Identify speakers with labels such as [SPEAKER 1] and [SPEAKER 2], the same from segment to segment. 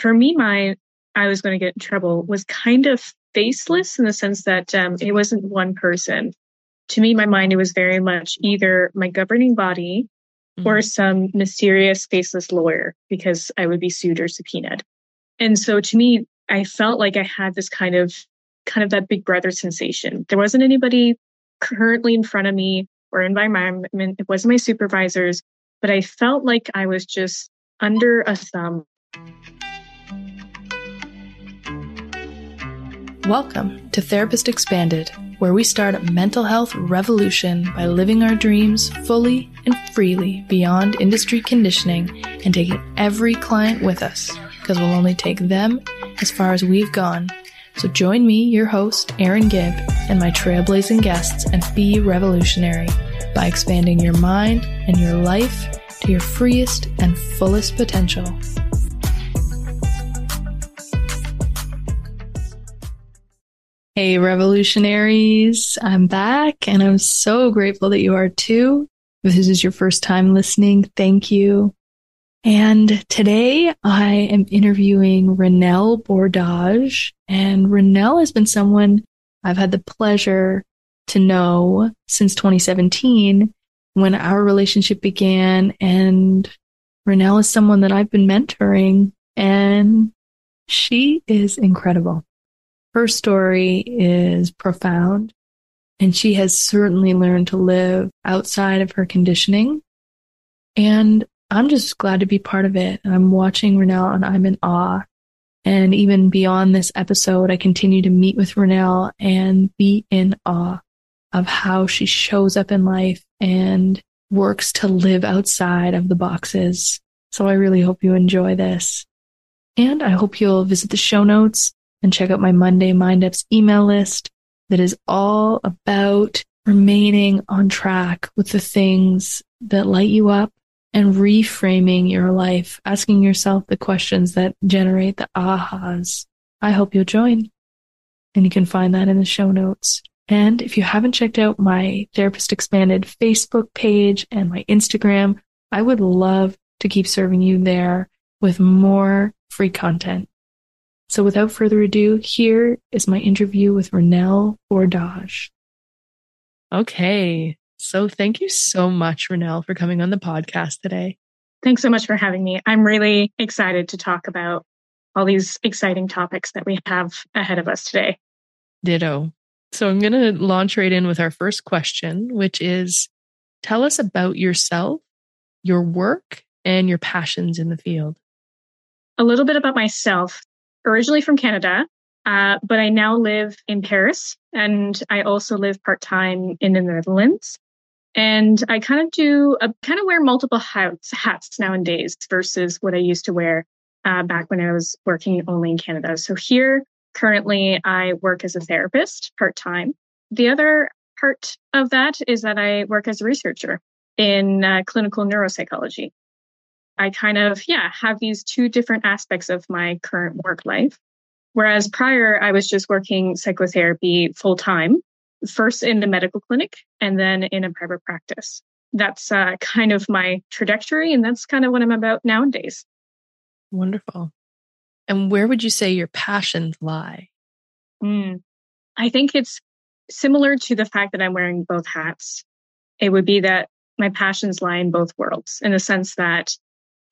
[SPEAKER 1] for me, my I was going to get in trouble was kind of faceless in the sense that um, it wasn't one person. To me, my mind, it was very much either my governing body mm-hmm. or some mysterious faceless lawyer because I would be sued or subpoenaed. And so to me, I felt like I had this kind of kind of that big brother sensation. There wasn't anybody currently in front of me or in my environment. It wasn't my supervisors, but I felt like I was just under a thumb.
[SPEAKER 2] Welcome to Therapist Expanded, where we start a mental health revolution by living our dreams fully and freely beyond industry conditioning and taking every client with us because we'll only take them as far as we've gone so join me, your host, Aaron Gibb, and my trailblazing guests and be revolutionary by expanding your mind and your life to your freest and fullest potential. Hey, revolutionaries, I'm back and I'm so grateful that you are too. If this is your first time listening, thank you. And today I am interviewing Renelle Bourdage. And Renelle has been someone I've had the pleasure to know since 2017 when our relationship began. And Renelle is someone that I've been mentoring and she is incredible. Her story is profound and she has certainly learned to live outside of her conditioning. And I'm just glad to be part of it. I'm watching Renelle and I'm in awe. And even beyond this episode, I continue to meet with Renelle and be in awe of how she shows up in life and works to live outside of the boxes. So I really hope you enjoy this. And I hope you'll visit the show notes and check out my Monday Mind Ups email list that is all about remaining on track with the things that light you up and reframing your life, asking yourself the questions that generate the ahas. I hope you'll join. And you can find that in the show notes. And if you haven't checked out my Therapist Expanded Facebook page and my Instagram, I would love to keep serving you there with more free content. So without further ado, here is my interview with Renelle Bourdage. Okay. So thank you so much, Renelle, for coming on the podcast today.
[SPEAKER 1] Thanks so much for having me. I'm really excited to talk about all these exciting topics that we have ahead of us today.
[SPEAKER 2] Ditto. So I'm going to launch right in with our first question, which is tell us about yourself, your work, and your passions in the field.
[SPEAKER 1] A little bit about myself. Originally from Canada, uh, but I now live in Paris and I also live part time in the Netherlands. And I kind of do kind of wear multiple hats, hats nowadays versus what I used to wear uh, back when I was working only in Canada. So here currently I work as a therapist part time. The other part of that is that I work as a researcher in uh, clinical neuropsychology. I kind of, yeah, have these two different aspects of my current work life. Whereas prior, I was just working psychotherapy full time first in the medical clinic and then in a private practice. That's uh, kind of my trajectory, and that's kind of what I'm about nowadays.
[SPEAKER 2] Wonderful. And where would you say your passions lie?
[SPEAKER 1] Mm, I think it's similar to the fact that I'm wearing both hats. It would be that my passions lie in both worlds in the sense that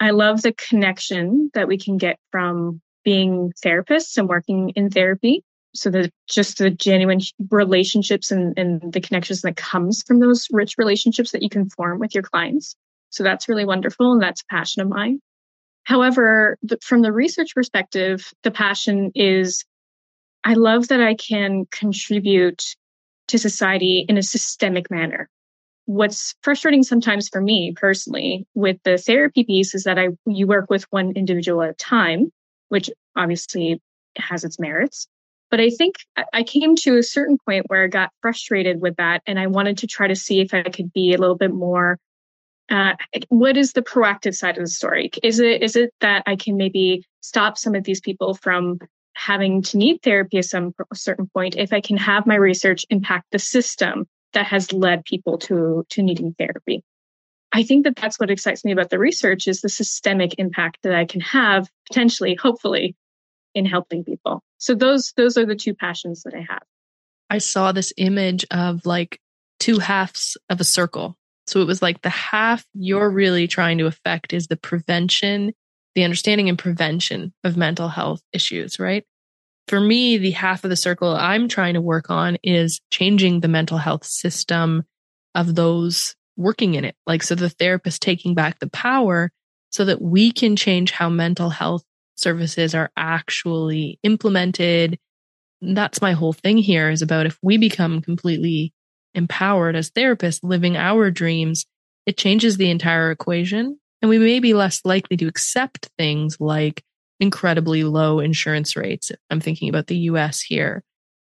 [SPEAKER 1] I love the connection that we can get from being therapists and working in therapy. So the just the genuine relationships and, and the connections that comes from those rich relationships that you can form with your clients. So that's really wonderful and that's a passion of mine. However the, from the research perspective the passion is i love that i can contribute to society in a systemic manner what's frustrating sometimes for me personally with the therapy piece is that i you work with one individual at a time which obviously has its merits but I think I came to a certain point where I got frustrated with that. And I wanted to try to see if I could be a little bit more. Uh, what is the proactive side of the story? Is it is it that I can maybe stop some of these people from having to need therapy at some certain point if I can have my research impact the system that has led people to to needing therapy? I think that that's what excites me about the research is the systemic impact that I can have potentially, hopefully, in helping people. So those those are the two passions that I have.
[SPEAKER 2] I saw this image of like two halves of a circle. So it was like the half you're really trying to affect is the prevention, the understanding and prevention of mental health issues, right? For me, the half of the circle I'm trying to work on is changing the mental health system of those working in it. Like, so the therapist taking back the power so that we can change how mental health services are actually implemented. That's my whole thing here is about if we become completely empowered as therapists living our dreams, it changes the entire equation. And we may be less likely to accept things like incredibly low insurance rates. I'm thinking about the US here.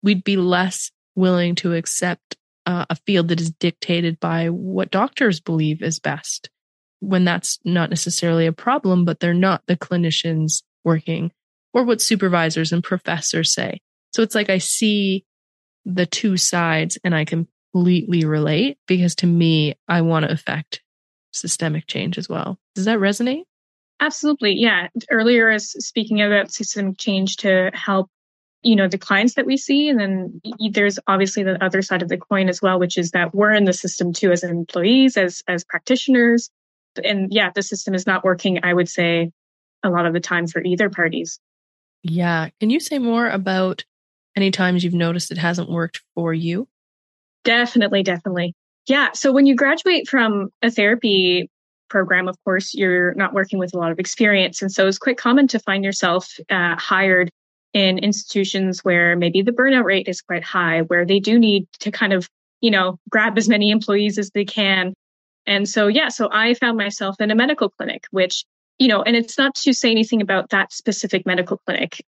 [SPEAKER 2] We'd be less willing to accept uh, a field that is dictated by what doctors believe is best when that's not necessarily a problem, but they're not the clinicians working or what supervisors and professors say. So it's like I see the two sides and I completely relate because to me, I want to affect systemic change as well. Does that resonate?
[SPEAKER 1] Absolutely. Yeah. Earlier, as speaking about systemic change to help you know the clients that we see and then there's obviously the other side of the coin as well which is that we're in the system too as employees as as practitioners and yeah the system is not working i would say a lot of the time for either parties
[SPEAKER 2] yeah can you say more about any times you've noticed it hasn't worked for you
[SPEAKER 1] definitely definitely yeah so when you graduate from a therapy program of course you're not working with a lot of experience and so it's quite common to find yourself uh, hired in institutions where maybe the burnout rate is quite high, where they do need to kind of, you know, grab as many employees as they can. And so, yeah, so I found myself in a medical clinic, which, you know, and it's not to say anything about that specific medical clinic.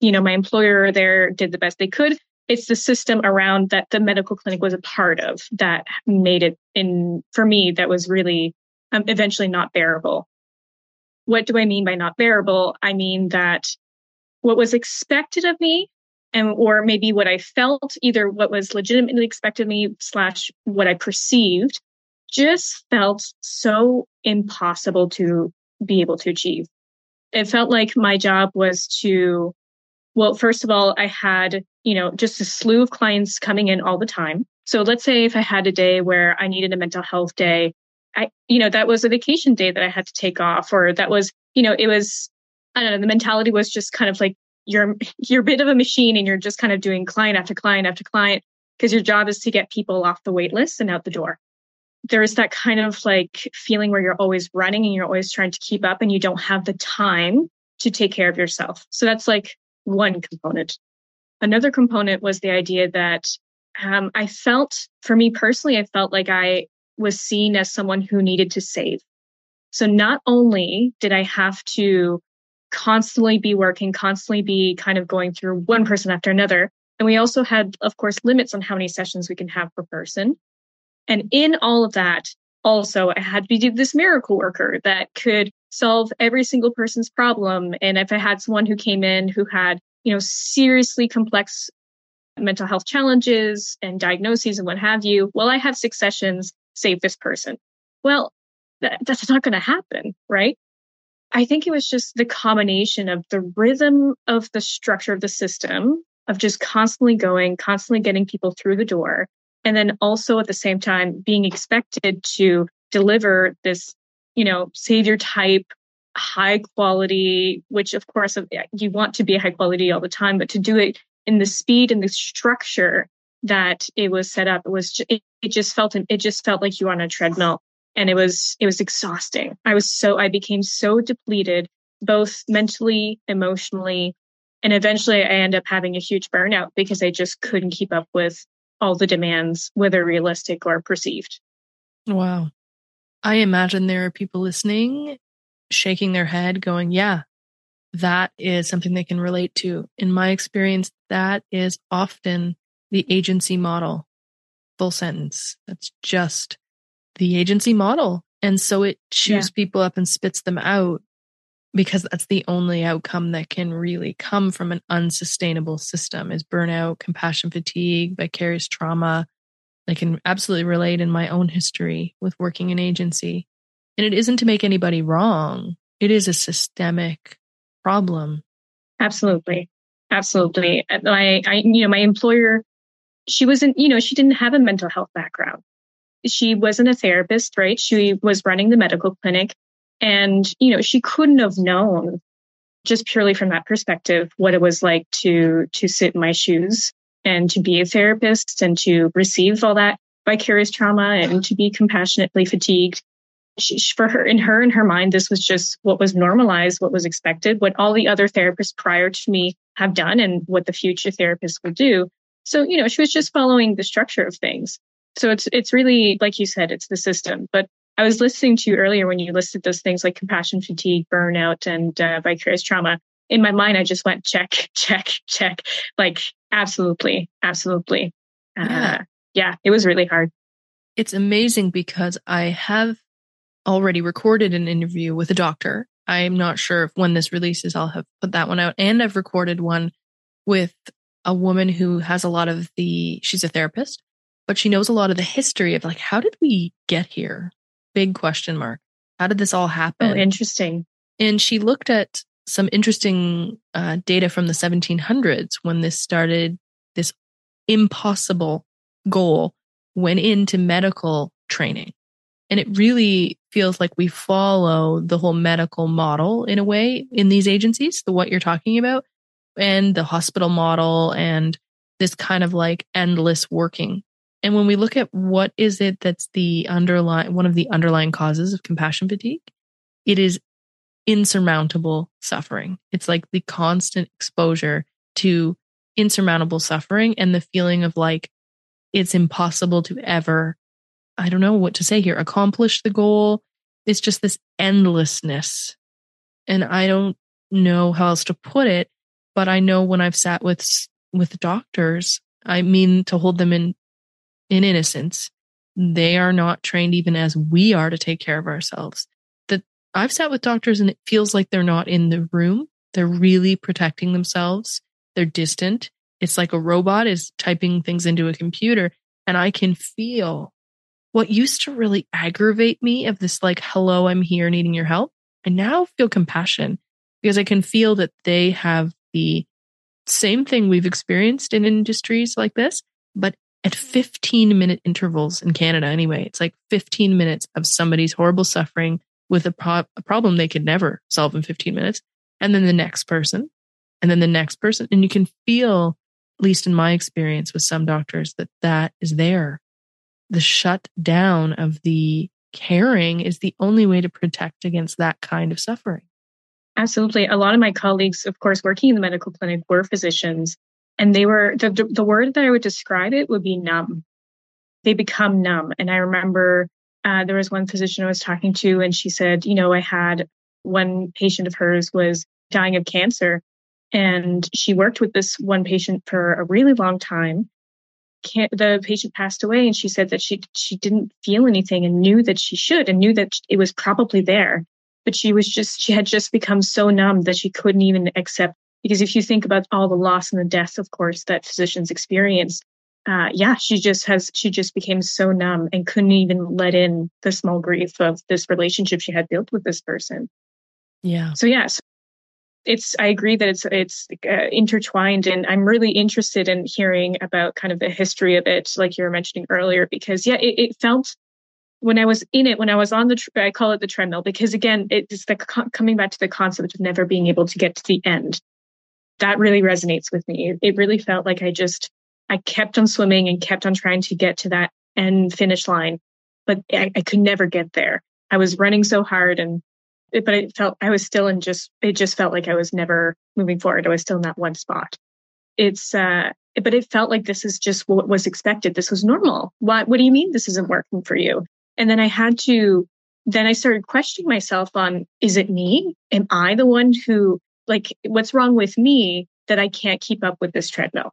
[SPEAKER 1] You know, my employer there did the best they could. It's the system around that the medical clinic was a part of that made it in, for me, that was really um, eventually not bearable. What do I mean by not bearable? I mean that what was expected of me and or maybe what I felt, either what was legitimately expected of me slash what I perceived, just felt so impossible to be able to achieve. It felt like my job was to, well, first of all, I had, you know, just a slew of clients coming in all the time. So let's say if I had a day where I needed a mental health day, I, you know, that was a vacation day that I had to take off, or that was, you know, it was I don't know, the mentality was just kind of like you're you're a bit of a machine and you're just kind of doing client after client after client because your job is to get people off the wait list and out the door. There is that kind of like feeling where you're always running and you're always trying to keep up and you don't have the time to take care of yourself. So that's like one component. Another component was the idea that um, I felt, for me personally, I felt like I was seen as someone who needed to save. So not only did I have to constantly be working, constantly be kind of going through one person after another. And we also had, of course, limits on how many sessions we can have per person. And in all of that, also, I had to be this miracle worker that could solve every single person's problem. And if I had someone who came in who had, you know, seriously complex mental health challenges and diagnoses and what have you, well, I have six sessions, save this person. Well, that, that's not going to happen, right? I think it was just the combination of the rhythm of the structure of the system of just constantly going, constantly getting people through the door. And then also at the same time being expected to deliver this, you know, savior type, high quality, which of course you want to be high quality all the time, but to do it in the speed and the structure that it was set up, it was, it, it just felt, it just felt like you were on a treadmill and it was it was exhausting. I was so i became so depleted both mentally emotionally and eventually i end up having a huge burnout because i just couldn't keep up with all the demands whether realistic or perceived.
[SPEAKER 2] Wow. I imagine there are people listening shaking their head going yeah that is something they can relate to. In my experience that is often the agency model full sentence that's just the agency model. And so it chews yeah. people up and spits them out because that's the only outcome that can really come from an unsustainable system is burnout, compassion fatigue, vicarious trauma. I can absolutely relate in my own history with working in agency. And it isn't to make anybody wrong. It is a systemic problem.
[SPEAKER 1] Absolutely. Absolutely. I, I, you know, my employer, she wasn't, you know, she didn't have a mental health background. She wasn't a therapist, right? She was running the medical clinic and, you know, she couldn't have known just purely from that perspective what it was like to, to sit in my shoes and to be a therapist and to receive all that vicarious trauma and to be compassionately fatigued. She, for her, in her, in her mind, this was just what was normalized, what was expected, what all the other therapists prior to me have done and what the future therapists will do. So, you know, she was just following the structure of things. So it's, it's really, like you said, it's the system. But I was listening to you earlier when you listed those things like compassion fatigue, burnout, and uh, vicarious trauma in my mind, I just went check, check, check. Like, absolutely, absolutely. Uh, yeah. Yeah, it was really hard.
[SPEAKER 2] It's amazing because I have already recorded an interview with a doctor. I'm not sure if when this releases, I'll have put that one out. And I've recorded one with a woman who has a lot of the, she's a therapist, but she knows a lot of the history of like, how did we get here? Big question mark. How did this all happen?
[SPEAKER 1] Oh, interesting.
[SPEAKER 2] And she looked at some interesting uh, data from the 1700s when this started, this impossible goal went into medical training. And it really feels like we follow the whole medical model in a way in these agencies, the what you're talking about, and the hospital model and this kind of like endless working. And when we look at what is it that's the underlying, one of the underlying causes of compassion fatigue, it is insurmountable suffering. It's like the constant exposure to insurmountable suffering and the feeling of like it's impossible to ever, I don't know what to say here, accomplish the goal. It's just this endlessness. And I don't know how else to put it, but I know when I've sat with, with doctors, I mean to hold them in, in innocence. They are not trained even as we are to take care of ourselves. That I've sat with doctors and it feels like they're not in the room. They're really protecting themselves. They're distant. It's like a robot is typing things into a computer and I can feel what used to really aggravate me of this like, hello, I'm here needing your help. I now feel compassion because I can feel that they have the same thing we've experienced in industries like this, but at 15 minute intervals in Canada anyway. It's like 15 minutes of somebody's horrible suffering with a, pro- a problem they could never solve in 15 minutes. And then the next person, and then the next person. And you can feel, at least in my experience with some doctors, that that is there. The shut down of the caring is the only way to protect against that kind of suffering.
[SPEAKER 1] Absolutely. A lot of my colleagues, of course, working in the medical clinic were physicians, and they were the, the word that I would describe it would be numb. They become numb. And I remember uh, there was one physician I was talking to, and she said, you know, I had one patient of hers was dying of cancer, and she worked with this one patient for a really long time. Can- the patient passed away, and she said that she she didn't feel anything and knew that she should, and knew that it was probably there, but she was just she had just become so numb that she couldn't even accept. Because if you think about all the loss and the death, of course, that physicians experience, uh, yeah, she just has, she just became so numb and couldn't even let in the small grief of this relationship she had built with this person.
[SPEAKER 2] Yeah.
[SPEAKER 1] So, yes, it's, I agree that it's, it's uh, intertwined and I'm really interested in hearing about kind of the history of it, like you were mentioning earlier, because yeah, it, it felt when I was in it, when I was on the, I call it the treadmill, because again, it's the coming back to the concept of never being able to get to the end. That really resonates with me. It really felt like I just, I kept on swimming and kept on trying to get to that end finish line, but I, I could never get there. I was running so hard and it, but it felt I was still in just it just felt like I was never moving forward. I was still in that one spot. It's uh but it felt like this is just what was expected. This was normal. What what do you mean this isn't working for you? And then I had to then I started questioning myself on is it me? Am I the one who like what's wrong with me that I can't keep up with this treadmill?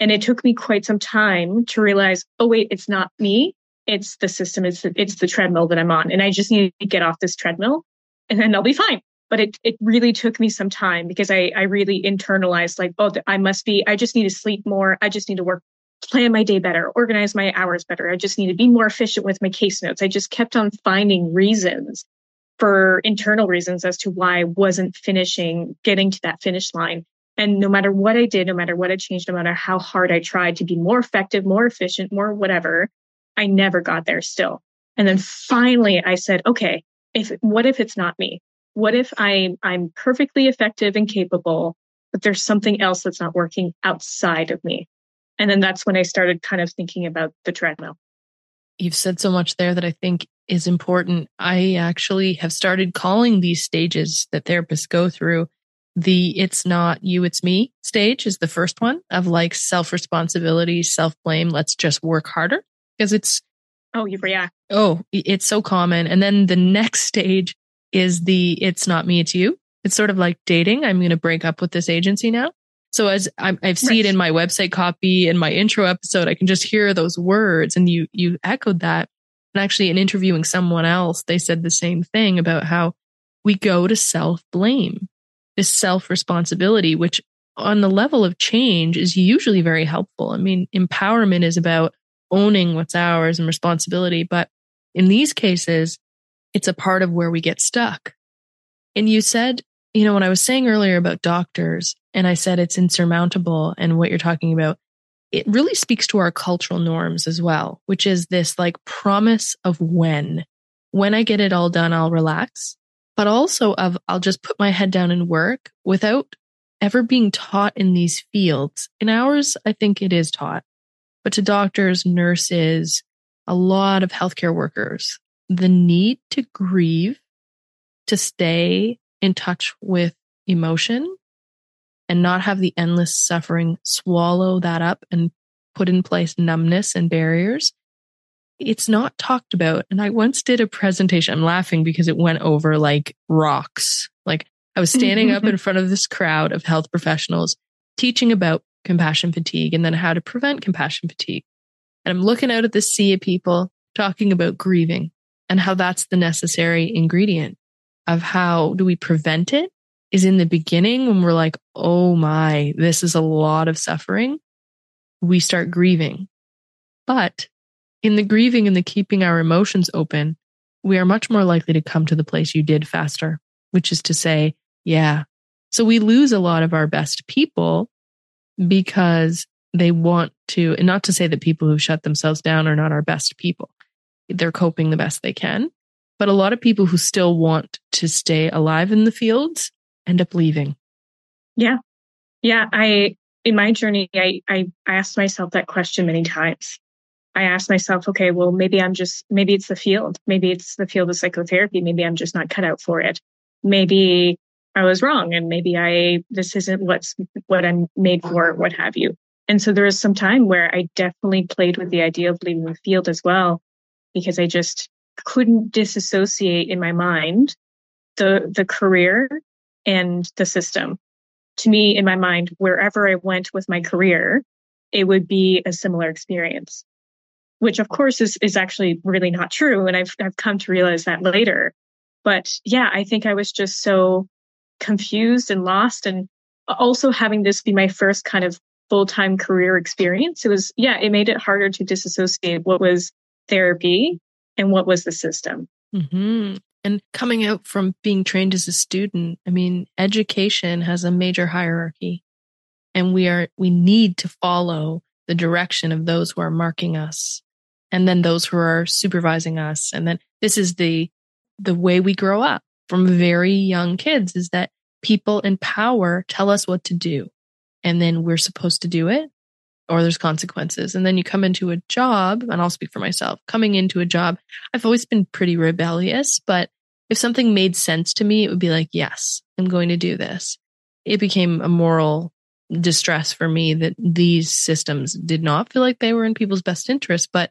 [SPEAKER 1] And it took me quite some time to realize, oh, wait, it's not me. It's the system. It's the, it's the treadmill that I'm on. And I just need to get off this treadmill and then I'll be fine. But it, it really took me some time because I, I really internalized like, oh, I must be, I just need to sleep more. I just need to work plan my day better, organize my hours better. I just need to be more efficient with my case notes. I just kept on finding reasons for internal reasons as to why I wasn't finishing, getting to that finish line. And no matter what I did, no matter what I changed, no matter how hard I tried to be more effective, more efficient, more whatever, I never got there still. And then finally I said, okay, if what if it's not me? What if I I'm perfectly effective and capable, but there's something else that's not working outside of me? And then that's when I started kind of thinking about the treadmill.
[SPEAKER 2] You've said so much there that I think is important. I actually have started calling these stages that therapists go through the it's not you, it's me stage is the first one of like self responsibility, self blame. Let's just work harder because it's.
[SPEAKER 1] Oh, you react.
[SPEAKER 2] Oh, it's so common. And then the next stage is the it's not me, it's you. It's sort of like dating. I'm going to break up with this agency now. So as I, I see right. it in my website copy in my intro episode, I can just hear those words and you, you echoed that. And actually in interviewing someone else, they said the same thing about how we go to self blame, this self responsibility, which on the level of change is usually very helpful. I mean, empowerment is about owning what's ours and responsibility. But in these cases, it's a part of where we get stuck. And you said, you know, when I was saying earlier about doctors, and I said it's insurmountable and what you're talking about, it really speaks to our cultural norms as well, which is this like promise of when. When I get it all done, I'll relax, but also of I'll just put my head down and work without ever being taught in these fields. In ours, I think it is taught, but to doctors, nurses, a lot of healthcare workers, the need to grieve, to stay in touch with emotion and not have the endless suffering swallow that up and put in place numbness and barriers. It's not talked about. And I once did a presentation. I'm laughing because it went over like rocks. Like I was standing up in front of this crowd of health professionals teaching about compassion fatigue and then how to prevent compassion fatigue. And I'm looking out at the sea of people talking about grieving and how that's the necessary ingredient of how do we prevent it is in the beginning when we're like, oh my, this is a lot of suffering. We start grieving. But in the grieving and the keeping our emotions open, we are much more likely to come to the place you did faster, which is to say, yeah. So we lose a lot of our best people because they want to, and not to say that people who shut themselves down are not our best people. They're coping the best they can. But a lot of people who still want to stay alive in the fields end up leaving?
[SPEAKER 1] Yeah. Yeah. I, in my journey, I, I asked myself that question many times. I asked myself, okay, well, maybe I'm just, maybe it's the field. Maybe it's the field of psychotherapy. Maybe I'm just not cut out for it. Maybe I was wrong and maybe I, this isn't what's, what I'm made for, what have you. And so there was some time where I definitely played with the idea of leaving the field as well, because I just couldn't disassociate in my mind the, the career and the system. To me, in my mind, wherever I went with my career, it would be a similar experience, which of course is, is actually really not true. And I've, I've come to realize that later. But yeah, I think I was just so confused and lost and also having this be my first kind of full-time career experience. It was, yeah, it made it harder to disassociate what was therapy and what was the system.
[SPEAKER 2] Mm-hmm. And coming out from being trained as a student, I mean, education has a major hierarchy and we are, we need to follow the direction of those who are marking us and then those who are supervising us. And then this is the, the way we grow up from very young kids is that people in power tell us what to do and then we're supposed to do it or there's consequences. And then you come into a job, and I'll speak for myself, coming into a job, I've always been pretty rebellious, but if something made sense to me, it would be like, yes, I'm going to do this. It became a moral distress for me that these systems did not feel like they were in people's best interest, but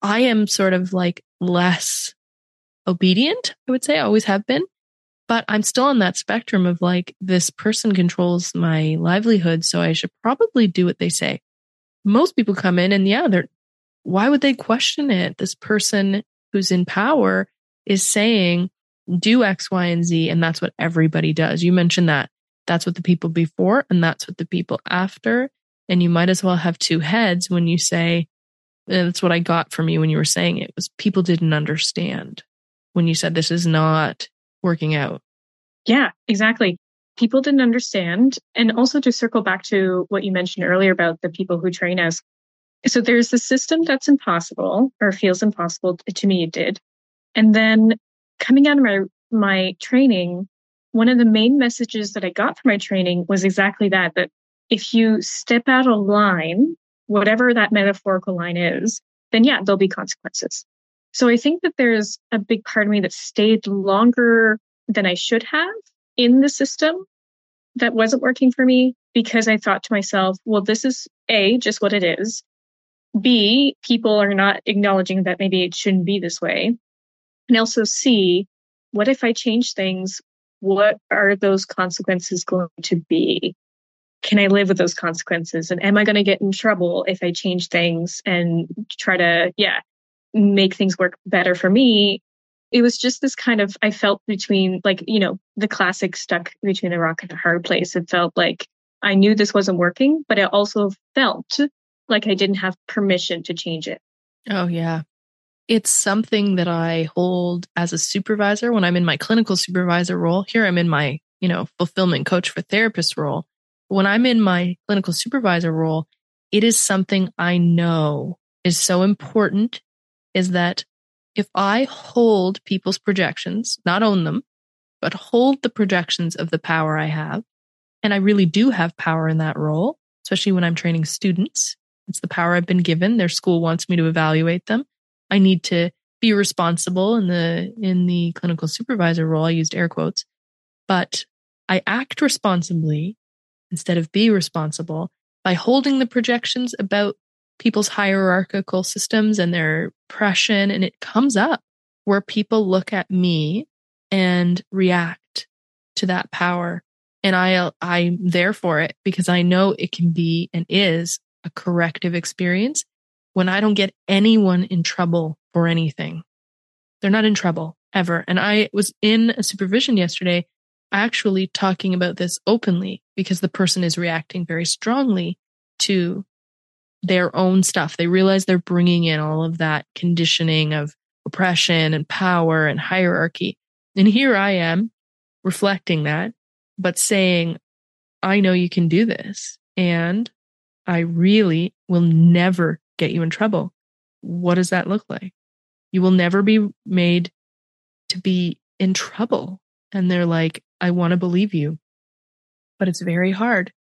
[SPEAKER 2] I am sort of like less obedient, I would say, I always have been. But I'm still on that spectrum of like, this person controls my livelihood, so I should probably do what they say most people come in and yeah, they're, why would they question it? This person who's in power is saying, do X, Y, and Z. And that's what everybody does. You mentioned that. That's what the people before and that's what the people after. And you might as well have two heads when you say, that's what I got from you when you were saying it was people didn't understand when you said this is not working out.
[SPEAKER 1] Yeah, exactly. People didn't understand. And also to circle back to what you mentioned earlier about the people who train us. So there's the system that's impossible or feels impossible. To me, it did. And then coming out of my, my training, one of the main messages that I got from my training was exactly that, that if you step out of line, whatever that metaphorical line is, then yeah, there'll be consequences. So I think that there's a big part of me that stayed longer than I should have in the system that wasn't working for me because I thought to myself, well, this is A, just what it is. B, people are not acknowledging that maybe it shouldn't be this way. And also C, what if I change things? what are those consequences going to be? Can I live with those consequences? And am I going to get in trouble if I change things and try to, yeah, make things work better for me? It was just this kind of, I felt between like, you know, the classic stuck between a rock and a hard place. It felt like I knew this wasn't working, but it also felt like I didn't have permission to change it.
[SPEAKER 2] Oh, yeah it's something that I hold as a supervisor when I'm in my clinical supervisor role. Here I'm in my, you know, fulfillment coach for therapist role. When I'm in my clinical supervisor role, it is something I know is so important is that if I hold people's projections, not own them, but hold the projections of the power I have, and I really do have power in that role, especially when I'm training students. It's the power I've been given. Their school wants me to evaluate them. I need to be responsible in the in the clinical supervisor role. I used air quotes, but I act responsibly instead of be responsible by holding the projections about people's hierarchical systems and their oppression. And it comes up where people look at me and react to that power. And I, I'm there for it because I know it can be and is a corrective experience when I don't get anyone in trouble for anything. They're not in trouble ever. And I was in a supervision yesterday, actually talking about this openly because the person is reacting very strongly to their own stuff. They realize they're bringing in all of that conditioning of oppression and power and hierarchy. And here I am reflecting that, but saying, I know you can do this. And I really will never get you in trouble. What does that look like? You will never be made to be in trouble. And they're like, I want to believe you, but it's very hard.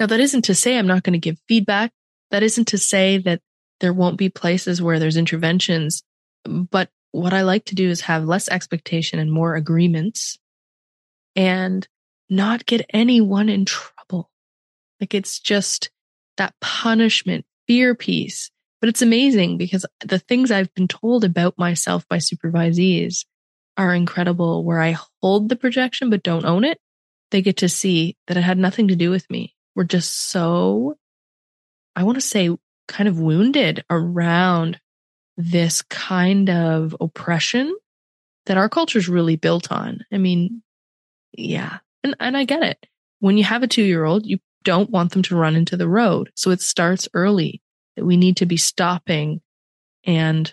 [SPEAKER 2] Now, that isn't to say I'm not going to give feedback. That isn't to say that there won't be places where there's interventions. But what I like to do is have less expectation and more agreements and not get anyone in trouble. Like it's just that punishment, fear piece but it's amazing because the things I've been told about myself by supervisees are incredible where I hold the projection but don't own it. They get to see that it had nothing to do with me. We're just so, I want to say, kind of wounded around this kind of oppression that our culture is really built on. I mean, yeah. And, and I get it. When you have a two year old, you don't want them to run into the road. So it starts early that we need to be stopping and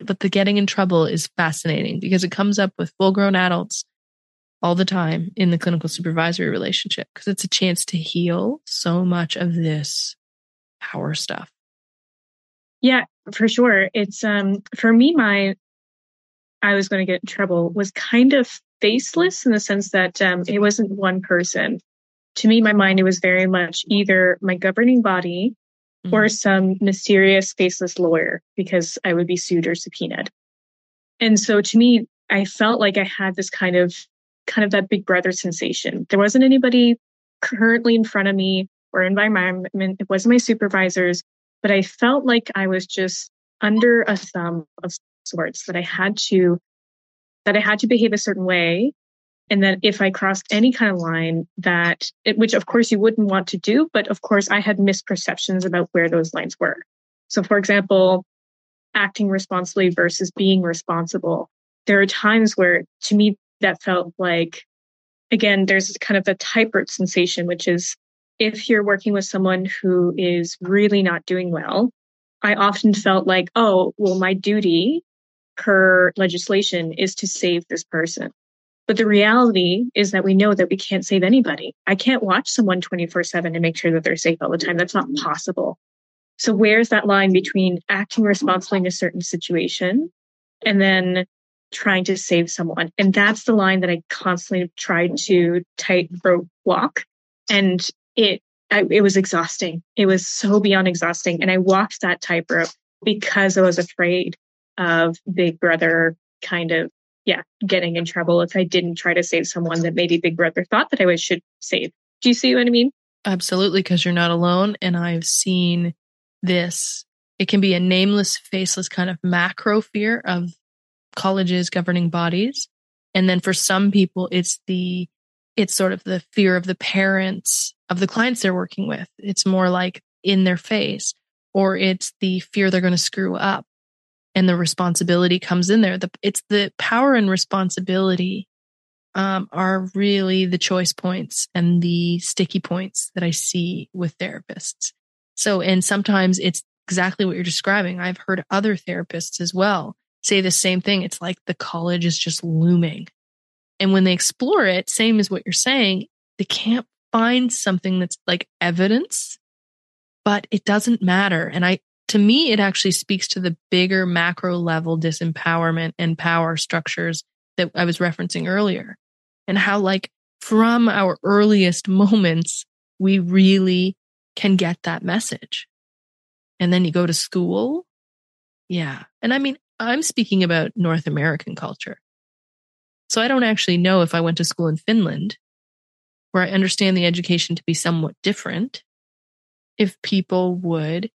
[SPEAKER 2] but the getting in trouble is fascinating because it comes up with full grown adults all the time in the clinical supervisory relationship because it's a chance to heal so much of this power stuff.
[SPEAKER 1] Yeah, for sure. It's um for me my I was going to get in trouble was kind of faceless in the sense that um it wasn't one person. To me my mind it was very much either my governing body mm-hmm. or some mysterious faceless lawyer because I would be sued or subpoenaed. And so to me, I felt like I had this kind of kind of that big brother sensation. There wasn't anybody currently in front of me or in my environment. It wasn't my supervisors, but I felt like I was just under a thumb of sorts that I had to that I had to behave a certain way and that if I crossed any kind of line that it, which of course you wouldn't want to do, but of course I had misperceptions about where those lines were. So for example, acting responsibly versus being responsible. There are times where to me that felt like, again, there's kind of a tightrope sensation, which is if you're working with someone who is really not doing well, I often felt like, oh, well, my duty per legislation is to save this person. But the reality is that we know that we can't save anybody. I can't watch someone 24 7 and make sure that they're safe all the time. That's not possible. So, where's that line between acting responsibly in a certain situation and then trying to save someone? And that's the line that I constantly tried to tightrope walk. And it, I, it was exhausting. It was so beyond exhausting. And I walked that tightrope because I was afraid of Big Brother kind of yeah, getting in trouble if I didn't try to save someone that maybe Big Brother thought that I should save. Do you see what I mean?
[SPEAKER 2] Absolutely, because you're not alone. And I've seen this. It can be a nameless, faceless kind of macro fear of colleges, governing bodies. And then for some people, it's the, it's sort of the fear of the parents of the clients they're working with. It's more like in their face, or it's the fear they're going to screw up and the responsibility comes in there. The, it's the power and responsibility um, are really the choice points and the sticky points that I see with therapists. So, and sometimes it's exactly what you're describing. I've heard other therapists as well say the same thing. It's like the college is just looming. And when they explore it, same as what you're saying, they can't find something that's like evidence, but it doesn't matter. And I, to me, it actually speaks to the bigger macro level disempowerment and power structures that I was referencing earlier and how like from our earliest moments, we really can get that message. And then you go to school. Yeah. And I mean, I'm speaking about North American culture. So I don't actually know if I went to school in Finland, where I understand the education to be somewhat different, if people would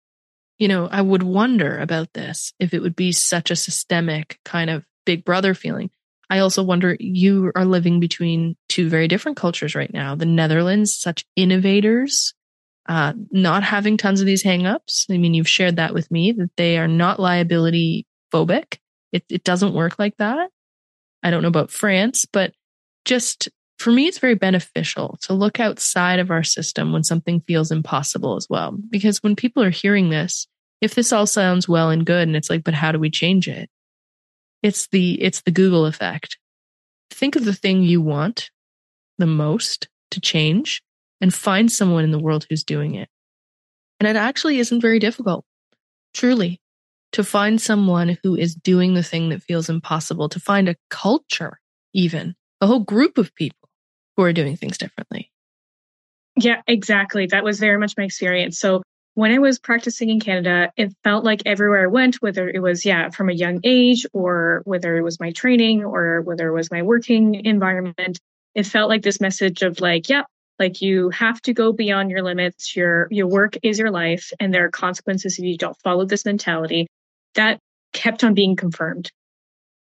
[SPEAKER 2] you know, I would wonder about this if it would be such a systemic kind of big brother feeling. I also wonder you are living between two very different cultures right now. The Netherlands, such innovators, uh, not having tons of these hangups. I mean, you've shared that with me that they are not liability phobic. It, it doesn't work like that. I don't know about France, but just for me, it's very beneficial to look outside of our system when something feels impossible as well. Because when people are hearing this, if this all sounds well and good and it's like, but how do we change it? It's the, it's the Google effect. Think of the thing you want the most to change and find someone in the world who's doing it. And it actually isn't very difficult, truly, to find someone who is doing the thing that feels impossible, to find a culture, even a whole group of people who are doing things differently.
[SPEAKER 1] Yeah, exactly. That was very much my experience. So when I was practicing in Canada, it felt like everywhere I went, whether it was, yeah, from a young age or whether it was my training or whether it was my working environment, it felt like this message of like, yeah, like you have to go beyond your limits. Your, your work is your life and there are consequences if you don't follow this mentality. That kept on being confirmed.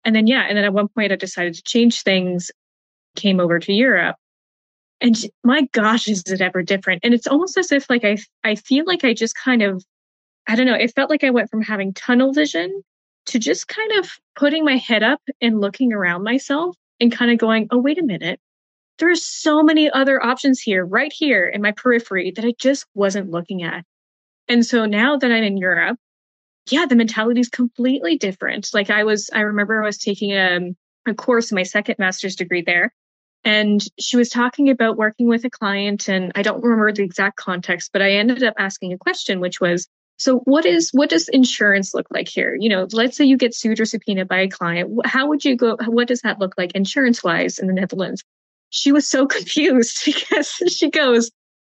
[SPEAKER 1] And then, yeah, and then at one point I decided to change things came over to Europe. And my gosh, is it ever different? And it's almost as if like I I feel like I just kind of I don't know, it felt like I went from having tunnel vision to just kind of putting my head up and looking around myself and kind of going, oh, wait a minute. There's so many other options here, right here in my periphery that I just wasn't looking at. And so now that I'm in Europe, yeah, the mentality is completely different. Like I was, I remember I was taking a, um, a course my second master's degree there and she was talking about working with a client, and I don't remember the exact context, but I ended up asking a question, which was, so what is what does insurance look like here? You know, let's say you get sued or subpoenaed by a client. How would you go? What does that look like insurance wise in the Netherlands? She was so confused because she goes,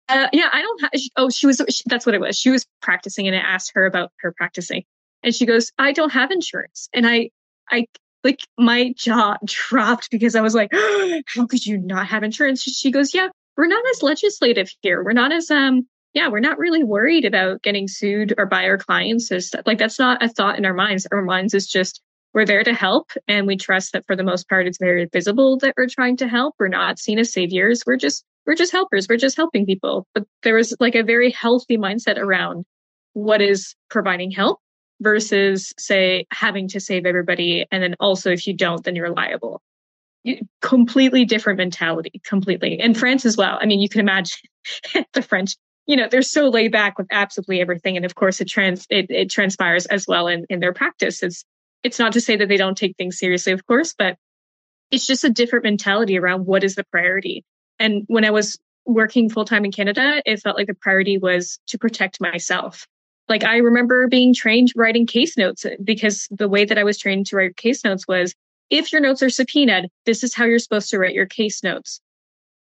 [SPEAKER 1] uh, "Yeah, I don't have." Oh, she was. She, that's what it was. She was practicing, and I asked her about her practicing, and she goes, "I don't have insurance." And I, I like my jaw dropped because I was like, how could you not have insurance? She goes, yeah, we're not as legislative here. We're not as, um, yeah, we're not really worried about getting sued or by our clients. There's, like, that's not a thought in our minds. Our minds is just, we're there to help. And we trust that for the most part, it's very visible that we're trying to help. We're not seen as saviors. We're just, we're just helpers. We're just helping people. But there was like a very healthy mindset around what is providing help versus say having to save everybody and then also if you don't then you're liable completely different mentality, completely. And France as well. I mean, you can imagine the French, you know, they're so laid back with absolutely everything. And of course it trans it, it transpires as well in, in their practice. It's it's not to say that they don't take things seriously, of course, but it's just a different mentality around what is the priority. And when I was working full time in Canada, it felt like the priority was to protect myself. Like I remember being trained writing case notes because the way that I was trained to write case notes was if your notes are subpoenaed, this is how you're supposed to write your case notes.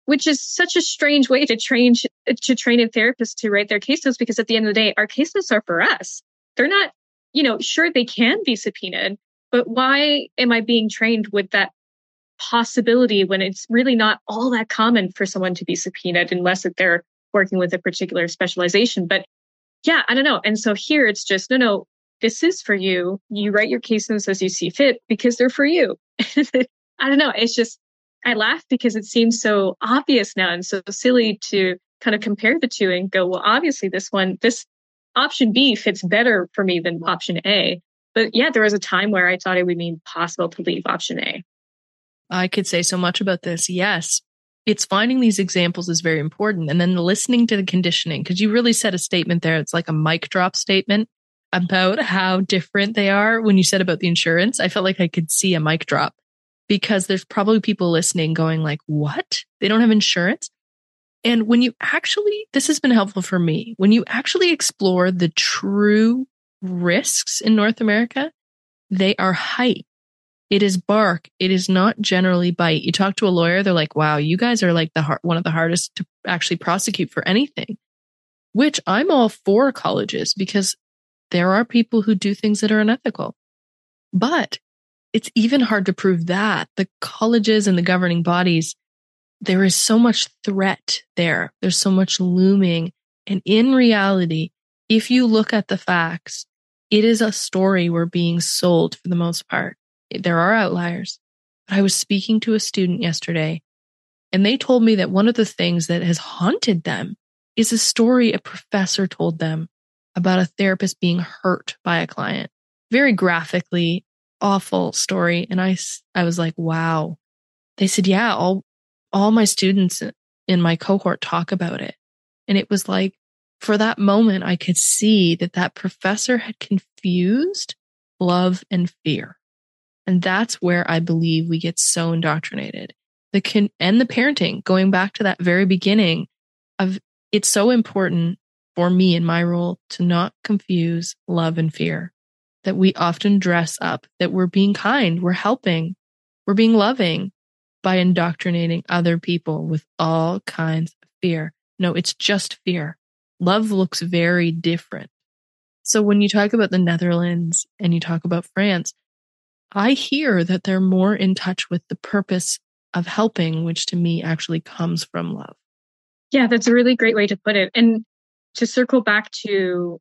[SPEAKER 1] Which is such a strange way to train to train a therapist to write their case notes because at the end of the day, our case notes are for us. They're not, you know, sure they can be subpoenaed, but why am I being trained with that possibility when it's really not all that common for someone to be subpoenaed unless that they're working with a particular specialization. But yeah, I don't know. And so here it's just, no, no, this is for you. You write your case notes as you see fit because they're for you. I don't know. It's just, I laugh because it seems so obvious now and so silly to kind of compare the two and go, well, obviously this one, this option B fits better for me than option A. But yeah, there was a time where I thought it would be impossible to leave option A.
[SPEAKER 2] I could say so much about this. Yes. It's finding these examples is very important. And then listening to the conditioning, because you really said a statement there. It's like a mic drop statement about how different they are. When you said about the insurance, I felt like I could see a mic drop because there's probably people listening going like, what? They don't have insurance. And when you actually, this has been helpful for me, when you actually explore the true risks in North America, they are height. It is bark. It is not generally bite. You talk to a lawyer, they're like, wow, you guys are like the hard, one of the hardest to actually prosecute for anything, which I'm all for colleges because there are people who do things that are unethical. But it's even hard to prove that the colleges and the governing bodies, there is so much threat there. There's so much looming. And in reality, if you look at the facts, it is a story we're being sold for the most part there are outliers. But I was speaking to a student yesterday and they told me that one of the things that has haunted them is a story a professor told them about a therapist being hurt by a client. Very graphically awful story. And I, I was like, wow. They said, yeah, all, all my students in my cohort talk about it. And it was like, for that moment, I could see that that professor had confused love and fear. And that's where I believe we get so indoctrinated. The con- and the parenting, going back to that very beginning of it's so important for me in my role to not confuse love and fear. That we often dress up that we're being kind, we're helping, we're being loving by indoctrinating other people with all kinds of fear. No, it's just fear. Love looks very different. So when you talk about the Netherlands and you talk about France, I hear that they're more in touch with the purpose of helping, which to me actually comes from love.
[SPEAKER 1] Yeah, that's a really great way to put it. And to circle back to,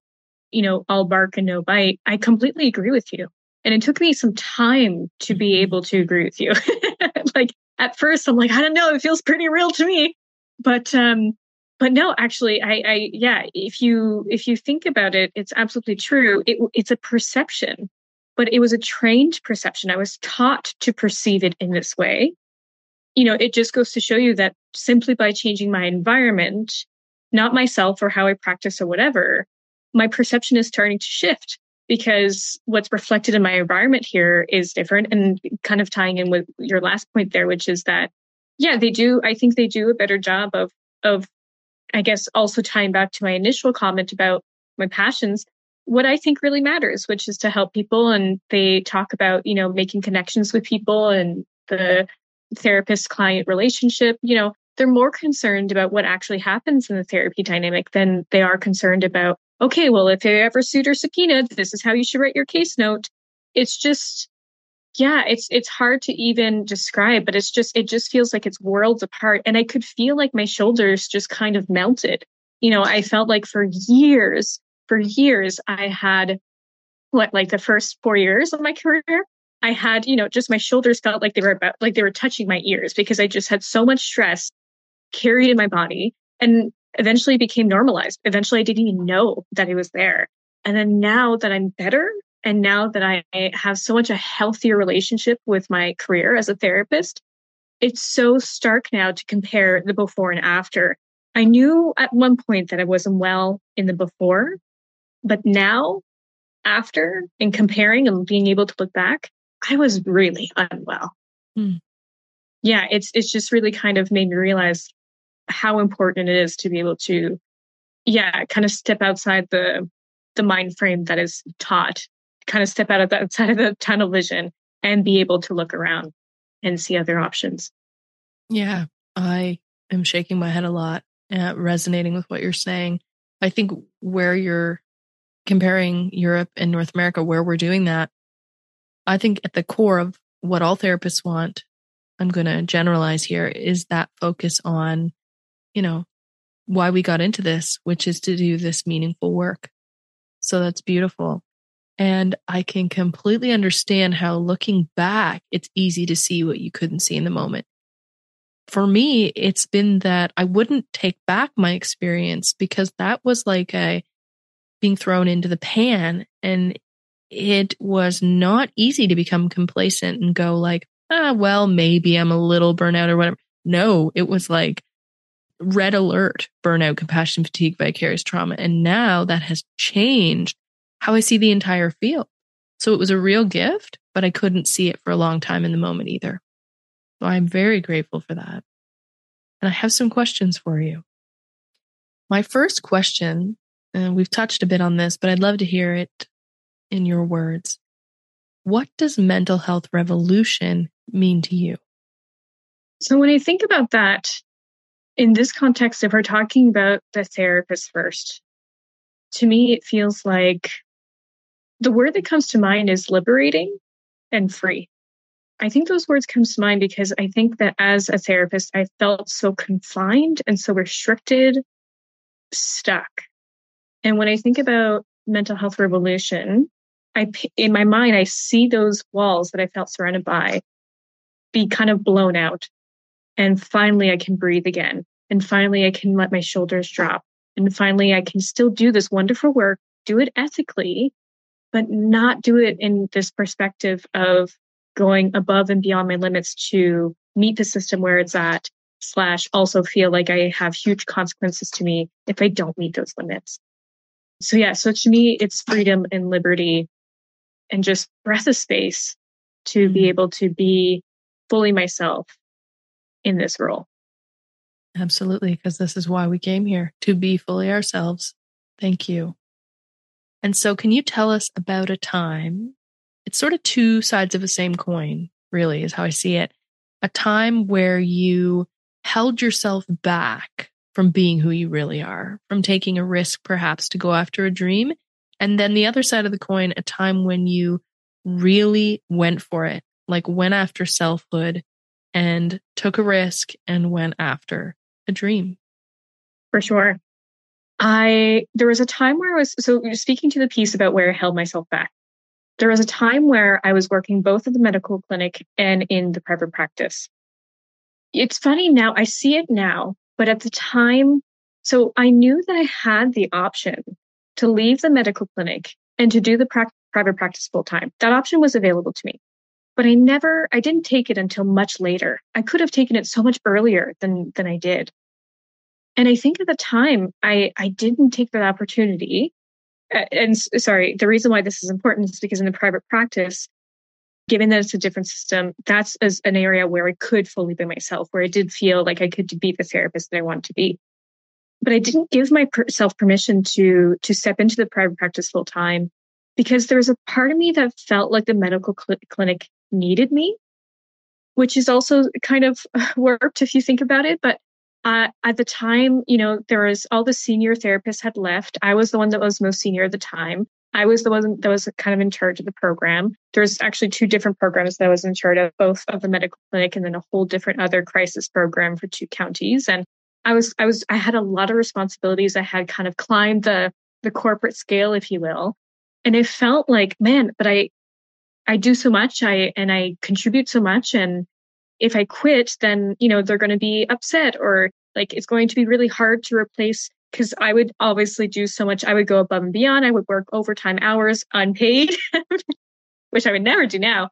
[SPEAKER 1] you know, all bark and no bite, I completely agree with you. And it took me some time to be mm-hmm. able to agree with you. like at first, I'm like, I don't know, it feels pretty real to me. But um, but no, actually, I, I yeah, if you if you think about it, it's absolutely true. It, it's a perception but it was a trained perception. I was taught to perceive it in this way. You know, it just goes to show you that simply by changing my environment, not myself or how I practice or whatever, my perception is starting to shift because what's reflected in my environment here is different and kind of tying in with your last point there, which is that, yeah, they do, I think they do a better job of, of, I guess also tying back to my initial comment about my passions, what I think really matters, which is to help people. And they talk about, you know, making connections with people and the therapist client relationship. You know, they're more concerned about what actually happens in the therapy dynamic than they are concerned about, okay, well, if you ever sued or subpoenaed, this is how you should write your case note. It's just, yeah, it's it's hard to even describe, but it's just it just feels like it's worlds apart. And I could feel like my shoulders just kind of melted. You know, I felt like for years for years, I had what, like the first four years of my career, I had, you know, just my shoulders felt like they were about, like they were touching my ears because I just had so much stress carried in my body and eventually became normalized. Eventually I didn't even know that it was there. And then now that I'm better and now that I have so much a healthier relationship with my career as a therapist, it's so stark now to compare the before and after. I knew at one point that I wasn't well in the before, but now, after and comparing and being able to look back, I was really unwell. Hmm. Yeah, it's it's just really kind of made me realize how important it is to be able to, yeah, kind of step outside the the mind frame that is taught, kind of step out of that side of the tunnel vision and be able to look around and see other options.
[SPEAKER 2] Yeah, I am shaking my head a lot, uh, resonating with what you're saying. I think where you're comparing Europe and North America, where we're doing that, I think at the core of what all therapists want, I'm going to generalize here, is that focus on, you know, why we got into this, which is to do this meaningful work. So that's beautiful. And I can completely understand how looking back, it's easy to see what you couldn't see in the moment. For me, it's been that I wouldn't take back my experience because that was like a being thrown into the pan. And it was not easy to become complacent and go like, ah, well, maybe I'm a little burnout or whatever. No, it was like red alert, burnout, compassion, fatigue, vicarious trauma. And now that has changed how I see the entire field. So it was a real gift, but I couldn't see it for a long time in the moment either. So I'm very grateful for that. And I have some questions for you. My first question, and we've touched a bit on this, but I'd love to hear it in your words. What does mental health revolution mean to you?
[SPEAKER 1] So, when I think about that in this context, if we're talking about the therapist first, to me, it feels like the word that comes to mind is liberating and free. I think those words come to mind because I think that as a therapist, I felt so confined and so restricted, stuck. And when I think about mental health revolution, I in my mind I see those walls that I felt surrounded by be kind of blown out, and finally I can breathe again, and finally I can let my shoulders drop, and finally I can still do this wonderful work, do it ethically, but not do it in this perspective of going above and beyond my limits to meet the system where it's at, slash also feel like I have huge consequences to me if I don't meet those limits. So yeah, so to me, it's freedom and liberty and just breath of space to be mm-hmm. able to be fully myself in this role.
[SPEAKER 2] Absolutely, because this is why we came here to be fully ourselves. Thank you. And so, can you tell us about a time? It's sort of two sides of the same coin, really, is how I see it. A time where you held yourself back from being who you really are, from taking a risk, perhaps to go after a dream. And then the other side of the coin, a time when you really went for it, like went after selfhood and took a risk and went after a dream.
[SPEAKER 1] For sure. I there was a time where I was so speaking to the piece about where I held myself back. There was a time where I was working both at the medical clinic and in the private practice. It's funny now, I see it now, but at the time, so I knew that I had the option to leave the medical clinic and to do the pra- private practice full time. That option was available to me. But I never I didn't take it until much later. I could have taken it so much earlier than than I did. And I think at the time, I, I didn't take that opportunity. And sorry, the reason why this is important is because in the private practice, given that it's a different system, that's as an area where I could fully be myself, where I did feel like I could be the therapist that I wanted to be. But I didn't give myself permission to to step into the private practice full time because there was a part of me that felt like the medical cl- clinic needed me, which is also kind of warped if you think about it. But uh, at the time, you know, there was all the senior therapists had left. I was the one that was most senior at the time. I was the one that was kind of in charge of the program. There's actually two different programs that I was in charge of, both of the medical clinic and then a whole different other crisis program for two counties. And I was, I was, I had a lot of responsibilities. I had kind of climbed the the corporate scale, if you will, and it felt like, man, but I, I do so much. I and I contribute so much, and if I quit, then, you know, they're going to be upset or like it's going to be really hard to replace because I would obviously do so much. I would go above and beyond. I would work overtime hours unpaid, which I would never do now.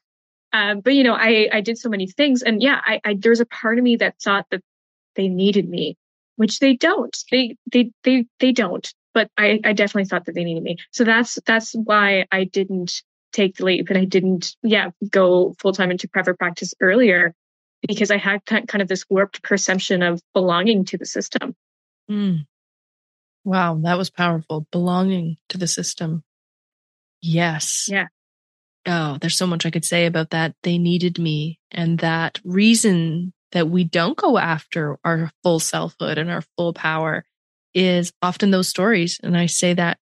[SPEAKER 1] Um, but you know, I I did so many things, and yeah, I, I there's a part of me that thought that they needed me, which they don't. They they they they don't. But I I definitely thought that they needed me. So that's that's why I didn't take the leap and I didn't yeah go full time into private practice earlier because I had kind of this warped perception of belonging to the system.
[SPEAKER 2] Mm. Wow, that was powerful. Belonging to the system. Yes.
[SPEAKER 1] Yeah.
[SPEAKER 2] Oh, there's so much I could say about that. They needed me. And that reason that we don't go after our full selfhood and our full power is often those stories. And I say that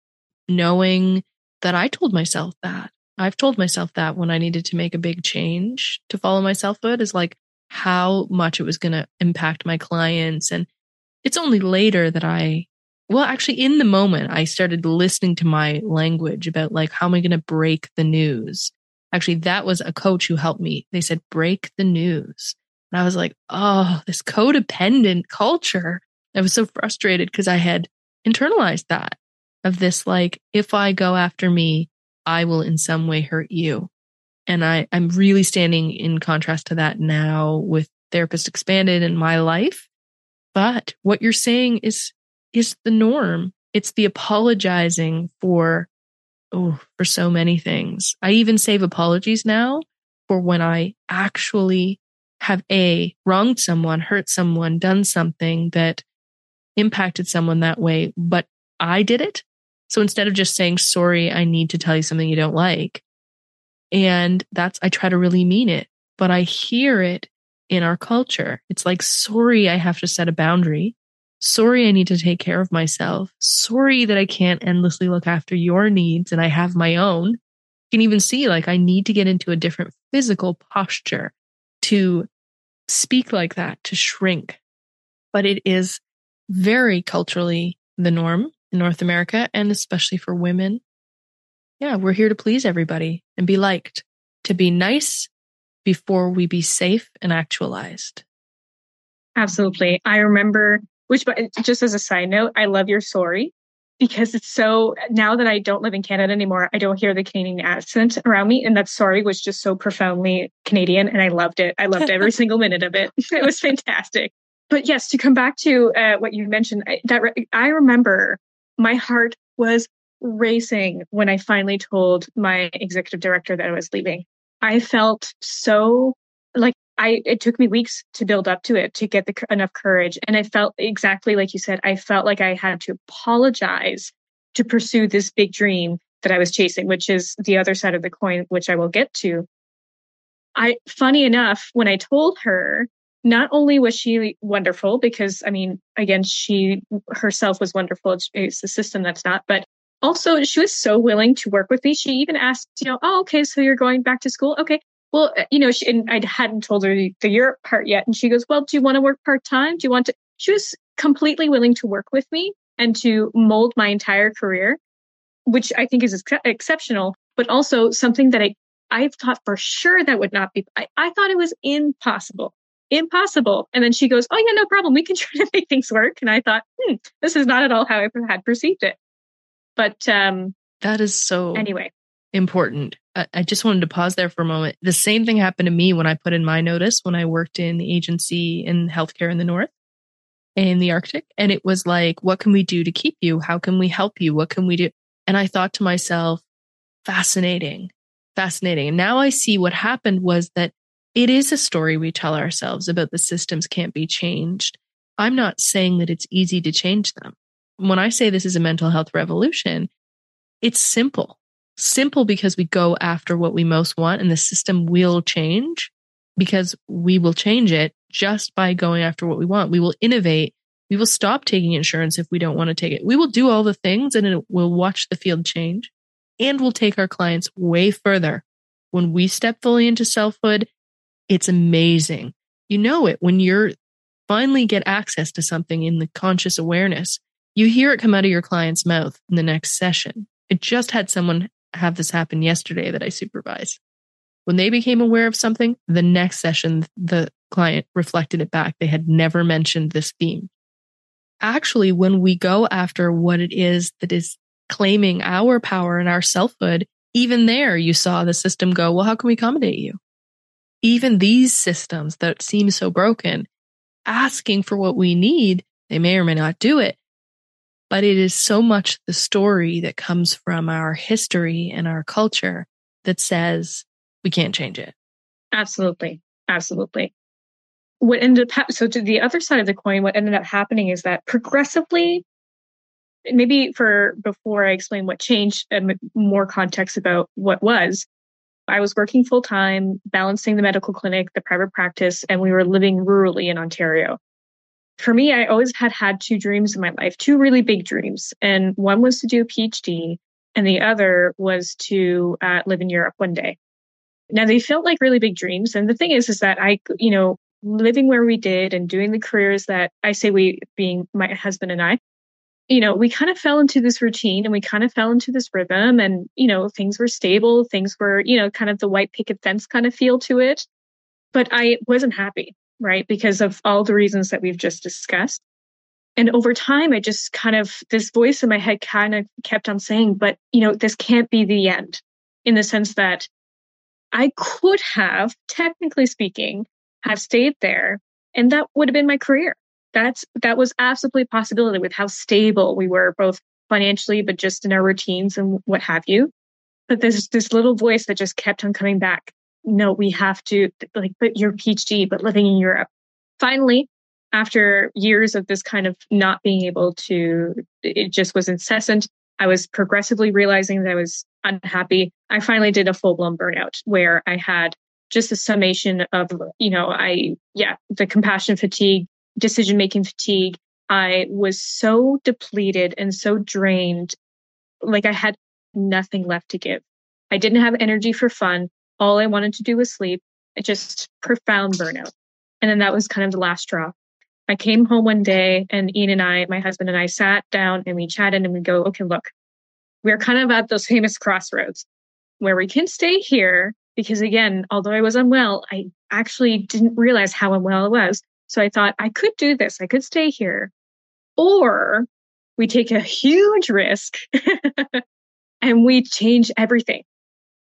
[SPEAKER 2] knowing that I told myself that. I've told myself that when I needed to make a big change to follow my selfhood is like how much it was going to impact my clients. And it's only later that I, well, actually, in the moment, I started listening to my language about like, how am I going to break the news? Actually, that was a coach who helped me. They said, break the news. And I was like, oh, this codependent culture. I was so frustrated because I had internalized that of this, like, if I go after me, I will in some way hurt you. And I, I'm really standing in contrast to that now with Therapist Expanded in my life. But what you're saying is, is the norm. It's the apologizing for, oh, for so many things. I even save apologies now for when I actually have a wronged someone, hurt someone, done something that impacted someone that way, but I did it. So instead of just saying, sorry, I need to tell you something you don't like. And that's, I try to really mean it, but I hear it in our culture. It's like, sorry, I have to set a boundary. Sorry, I need to take care of myself. Sorry that I can't endlessly look after your needs and I have my own. You can even see like I need to get into a different physical posture to speak like that, to shrink. But it is very culturally the norm in North America and especially for women. Yeah, we're here to please everybody and be liked, to be nice before we be safe and actualized.
[SPEAKER 1] Absolutely. I remember, which, but just as a side note, I love your story because it's so now that I don't live in Canada anymore, I don't hear the Canadian accent around me. And that sorry was just so profoundly Canadian and I loved it. I loved every single minute of it. It was fantastic. But yes, to come back to uh, what you mentioned, I, that I remember my heart was racing when I finally told my executive director that I was leaving. I felt so like I it took me weeks to build up to it to get the enough courage. And I felt exactly like you said I felt like I had to apologize to pursue this big dream that I was chasing which is the other side of the coin which I will get to. I funny enough when I told her not only was she wonderful because I mean again she herself was wonderful. It's, it's the system that's not but also she was so willing to work with me. She even asked you know oh okay so you're going back to school? Okay well uh, you know she, and I hadn't told her the, the Europe part yet and she goes well do you want to work part time do you want to she was completely willing to work with me and to mold my entire career which I think is ex- exceptional but also something that I I thought for sure that would not be I, I thought it was impossible impossible. And then she goes, Oh, yeah, no problem. We can try to make things work. And I thought, hmm, this is not at all how I had perceived it. But um,
[SPEAKER 2] that is so
[SPEAKER 1] anyway
[SPEAKER 2] important. I, I just wanted to pause there for a moment. The same thing happened to me when I put in my notice when I worked in the agency in healthcare in the North in the Arctic. And it was like, what can we do to keep you? How can we help you? What can we do? And I thought to myself, fascinating, fascinating. And now I see what happened was that it is a story we tell ourselves about the systems can't be changed. I'm not saying that it's easy to change them. When I say this is a mental health revolution, it's simple. Simple because we go after what we most want and the system will change because we will change it just by going after what we want. We will innovate. We will stop taking insurance if we don't want to take it. We will do all the things and it will watch the field change and we'll take our clients way further. When we step fully into selfhood it's amazing. You know it when you're finally get access to something in the conscious awareness. You hear it come out of your client's mouth in the next session. It just had someone have this happen yesterday that I supervise. When they became aware of something, the next session, the client reflected it back. They had never mentioned this theme. Actually, when we go after what it is that is claiming our power and our selfhood, even there you saw the system go, well, how can we accommodate you? even these systems that seem so broken, asking for what we need, they may or may not do it. But it is so much the story that comes from our history and our culture that says we can't change it.
[SPEAKER 1] Absolutely. Absolutely. What ended up, so to the other side of the coin, what ended up happening is that progressively, maybe for before I explain what changed, and more context about what was, I was working full time, balancing the medical clinic, the private practice, and we were living rurally in Ontario. For me, I always had had two dreams in my life, two really big dreams. And one was to do a PhD, and the other was to uh, live in Europe one day. Now they felt like really big dreams. And the thing is, is that I, you know, living where we did and doing the careers that I say we being my husband and I, you know, we kind of fell into this routine and we kind of fell into this rhythm and, you know, things were stable. Things were, you know, kind of the white picket fence kind of feel to it. But I wasn't happy, right? Because of all the reasons that we've just discussed. And over time, I just kind of, this voice in my head kind of kept on saying, but, you know, this can't be the end in the sense that I could have, technically speaking, have stayed there and that would have been my career that's that was absolutely a possibility with how stable we were both financially but just in our routines and what have you but there's this little voice that just kept on coming back no we have to like but your phd but living in europe finally after years of this kind of not being able to it just was incessant i was progressively realizing that i was unhappy i finally did a full-blown burnout where i had just a summation of you know i yeah the compassion fatigue decision making fatigue. I was so depleted and so drained, like I had nothing left to give. I didn't have energy for fun. All I wanted to do was sleep. It just profound burnout. And then that was kind of the last straw. I came home one day and Ian and I, my husband and I sat down and we chatted and we go, okay, look, we're kind of at those famous crossroads where we can stay here because again, although I was unwell, I actually didn't realize how unwell I was. So I thought I could do this. I could stay here. Or we take a huge risk and we change everything.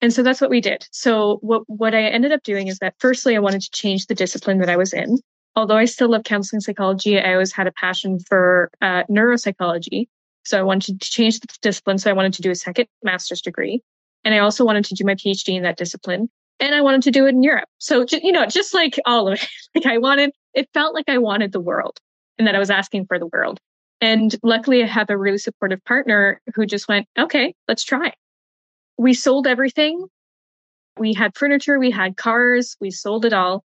[SPEAKER 1] And so that's what we did. So what, what I ended up doing is that firstly, I wanted to change the discipline that I was in. Although I still love counseling psychology, I always had a passion for uh, neuropsychology. So I wanted to change the discipline. So I wanted to do a second master's degree. And I also wanted to do my PhD in that discipline and I wanted to do it in Europe. So, you know, just like all of it, like I wanted, it felt like I wanted the world and that I was asking for the world. And luckily I have a really supportive partner who just went, okay, let's try. We sold everything. We had furniture, we had cars, we sold it all.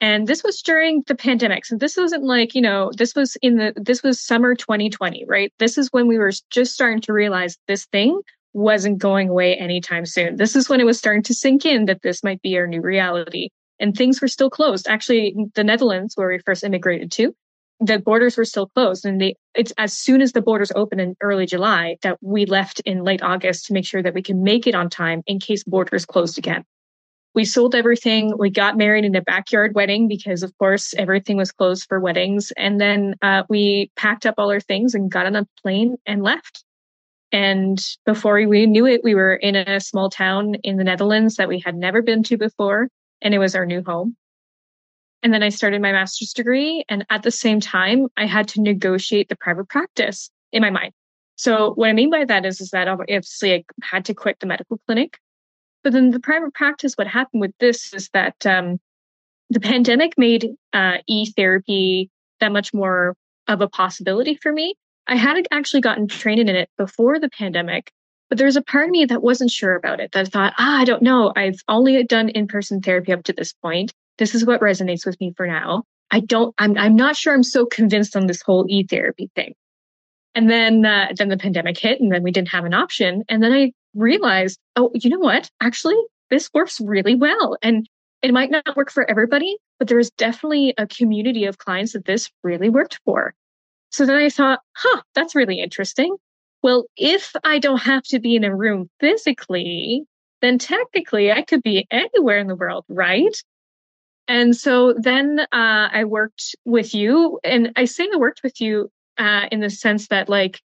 [SPEAKER 1] And this was during the pandemic. So this wasn't like, you know, this was in the, this was summer 2020, right? This is when we were just starting to realize this thing wasn't going away anytime soon. This is when it was starting to sink in that this might be our new reality. And things were still closed. Actually, the Netherlands, where we first immigrated to, the borders were still closed. And they, it's as soon as the borders opened in early July that we left in late August to make sure that we can make it on time in case borders closed again. We sold everything. We got married in a backyard wedding because, of course, everything was closed for weddings. And then uh, we packed up all our things and got on a plane and left. And before we knew it, we were in a small town in the Netherlands that we had never been to before. And it was our new home. And then I started my master's degree. And at the same time, I had to negotiate the private practice in my mind. So what I mean by that is, is that obviously I had to quit the medical clinic. But then the private practice, what happened with this is that um, the pandemic made uh, e-therapy that much more of a possibility for me I had actually gotten trained in it before the pandemic, but there was a part of me that wasn't sure about it. That thought, ah, I don't know. I've only done in-person therapy up to this point. This is what resonates with me for now. I don't. I'm. I'm not sure. I'm so convinced on this whole e-therapy thing. And then, uh, then the pandemic hit, and then we didn't have an option. And then I realized, oh, you know what? Actually, this works really well. And it might not work for everybody, but there is definitely a community of clients that this really worked for. So then I thought, huh, that's really interesting. Well, if I don't have to be in a room physically, then technically I could be anywhere in the world, right? And so then uh, I worked with you, and I say I worked with you uh, in the sense that, like,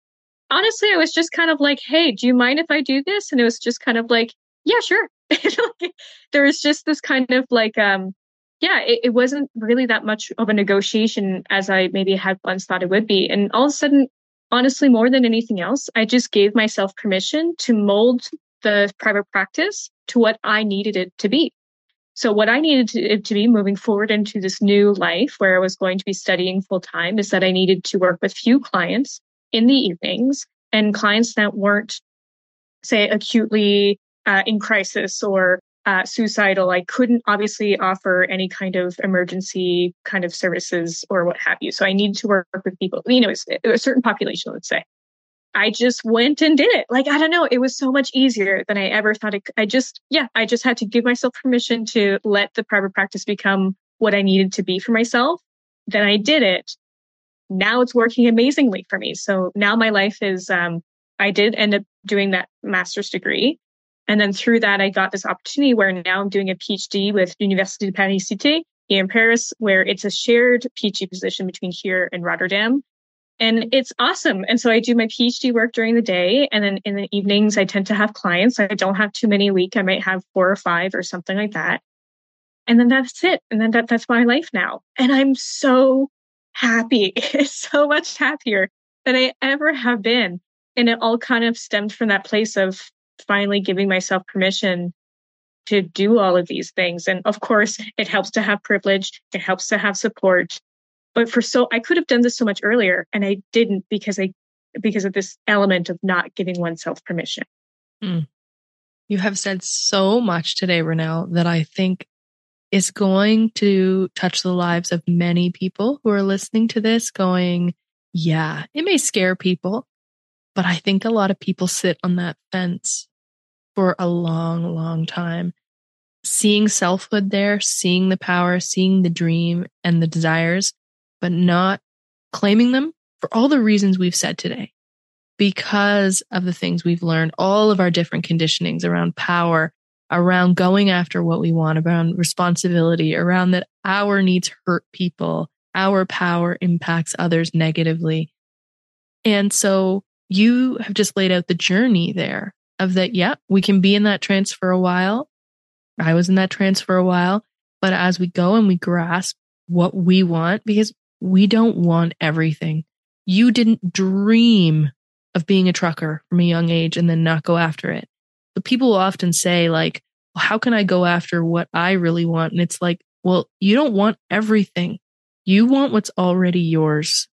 [SPEAKER 1] honestly, I was just kind of like, hey, do you mind if I do this? And it was just kind of like, yeah, sure. there was just this kind of like, um, yeah, it, it wasn't really that much of a negotiation as I maybe had once thought it would be. And all of a sudden, honestly, more than anything else, I just gave myself permission to mold the private practice to what I needed it to be. So what I needed to, to be moving forward into this new life where I was going to be studying full time is that I needed to work with few clients in the evenings and clients that weren't, say, acutely uh, in crisis or uh, suicidal. I couldn't obviously offer any kind of emergency kind of services or what have you. So I needed to work with people, you know, a certain population, let's say. I just went and did it. Like, I don't know. It was so much easier than I ever thought it. I just, yeah, I just had to give myself permission to let the private practice become what I needed to be for myself. Then I did it. Now it's working amazingly for me. So now my life is, um, I did end up doing that master's degree. And then through that, I got this opportunity where now I'm doing a PhD with Université de Paris Cité here in Paris, where it's a shared PhD position between here and Rotterdam and it's awesome. And so I do my PhD work during the day. And then in the evenings, I tend to have clients. I don't have too many a week. I might have four or five or something like that. And then that's it. And then that, that's my life now. And I'm so happy. So much happier than I ever have been. And it all kind of stemmed from that place of finally giving myself permission to do all of these things. And of course, it helps to have privilege. It helps to have support but for so i could have done this so much earlier and i didn't because i because of this element of not giving oneself permission mm.
[SPEAKER 2] you have said so much today Renelle that i think is going to touch the lives of many people who are listening to this going yeah it may scare people but i think a lot of people sit on that fence for a long long time seeing selfhood there seeing the power seeing the dream and the desires but not claiming them for all the reasons we've said today. Because of the things we've learned, all of our different conditionings around power, around going after what we want, around responsibility, around that our needs hurt people, our power impacts others negatively. And so you have just laid out the journey there of that, yeah, we can be in that trance for a while. I was in that trance for a while. But as we go and we grasp what we want, because we don't want everything. You didn't dream of being a trucker from a young age and then not go after it. But people will often say, like, well, how can I go after what I really want? And it's like, well, you don't want everything. You want what's already yours.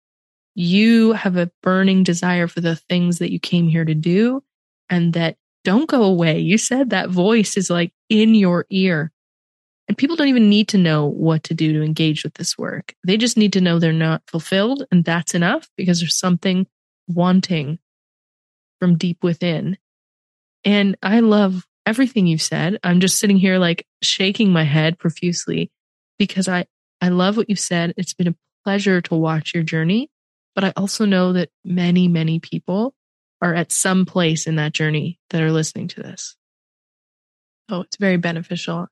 [SPEAKER 2] You have a burning desire for the things that you came here to do and that don't go away. You said that voice is like in your ear. And people don't even need to know what to do to engage with this work. They just need to know they're not fulfilled. And that's enough because there's something wanting from deep within. And I love everything you've said. I'm just sitting here like shaking my head profusely because I, I love what you've said. It's been a pleasure to watch your journey, but I also know that many, many people are at some place in that journey that are listening to this. Oh, it's very beneficial.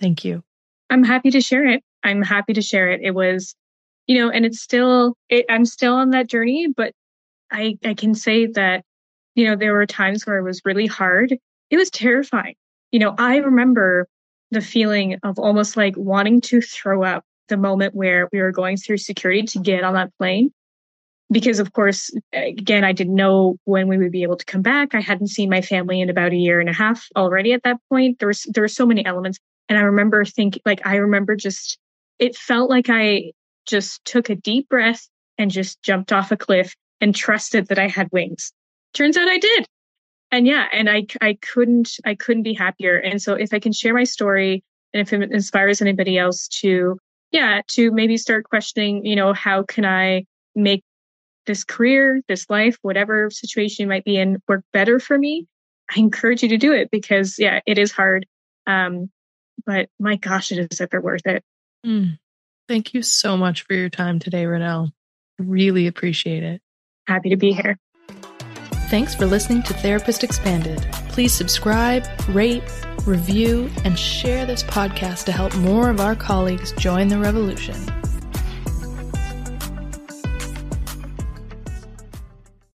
[SPEAKER 2] Thank you.
[SPEAKER 1] I'm happy to share it. I'm happy to share it. It was, you know, and it's still, it, I'm still on that journey, but I, I can say that, you know, there were times where it was really hard. It was terrifying. You know, I remember the feeling of almost like wanting to throw up the moment where we were going through security to get on that plane. Because of course, again, I didn't know when we would be able to come back. I hadn't seen my family in about a year and a half already at that point. There there were so many elements. And I remember thinking, like, I remember just, it felt like I just took a deep breath and just jumped off a cliff and trusted that I had wings. Turns out I did. And yeah, and I, I couldn't, I couldn't be happier. And so if I can share my story and if it inspires anybody else to, yeah, to maybe start questioning, you know, how can I make this career, this life, whatever situation you might be in work better for me? I encourage you to do it because yeah, it is hard. Um, but my gosh, it is ever worth it.
[SPEAKER 2] Mm. Thank you so much for your time today, Renelle. Really appreciate it.
[SPEAKER 1] Happy to be here.
[SPEAKER 2] Thanks for listening to Therapist Expanded. Please subscribe, rate, review, and share this podcast to help more of our colleagues join the revolution.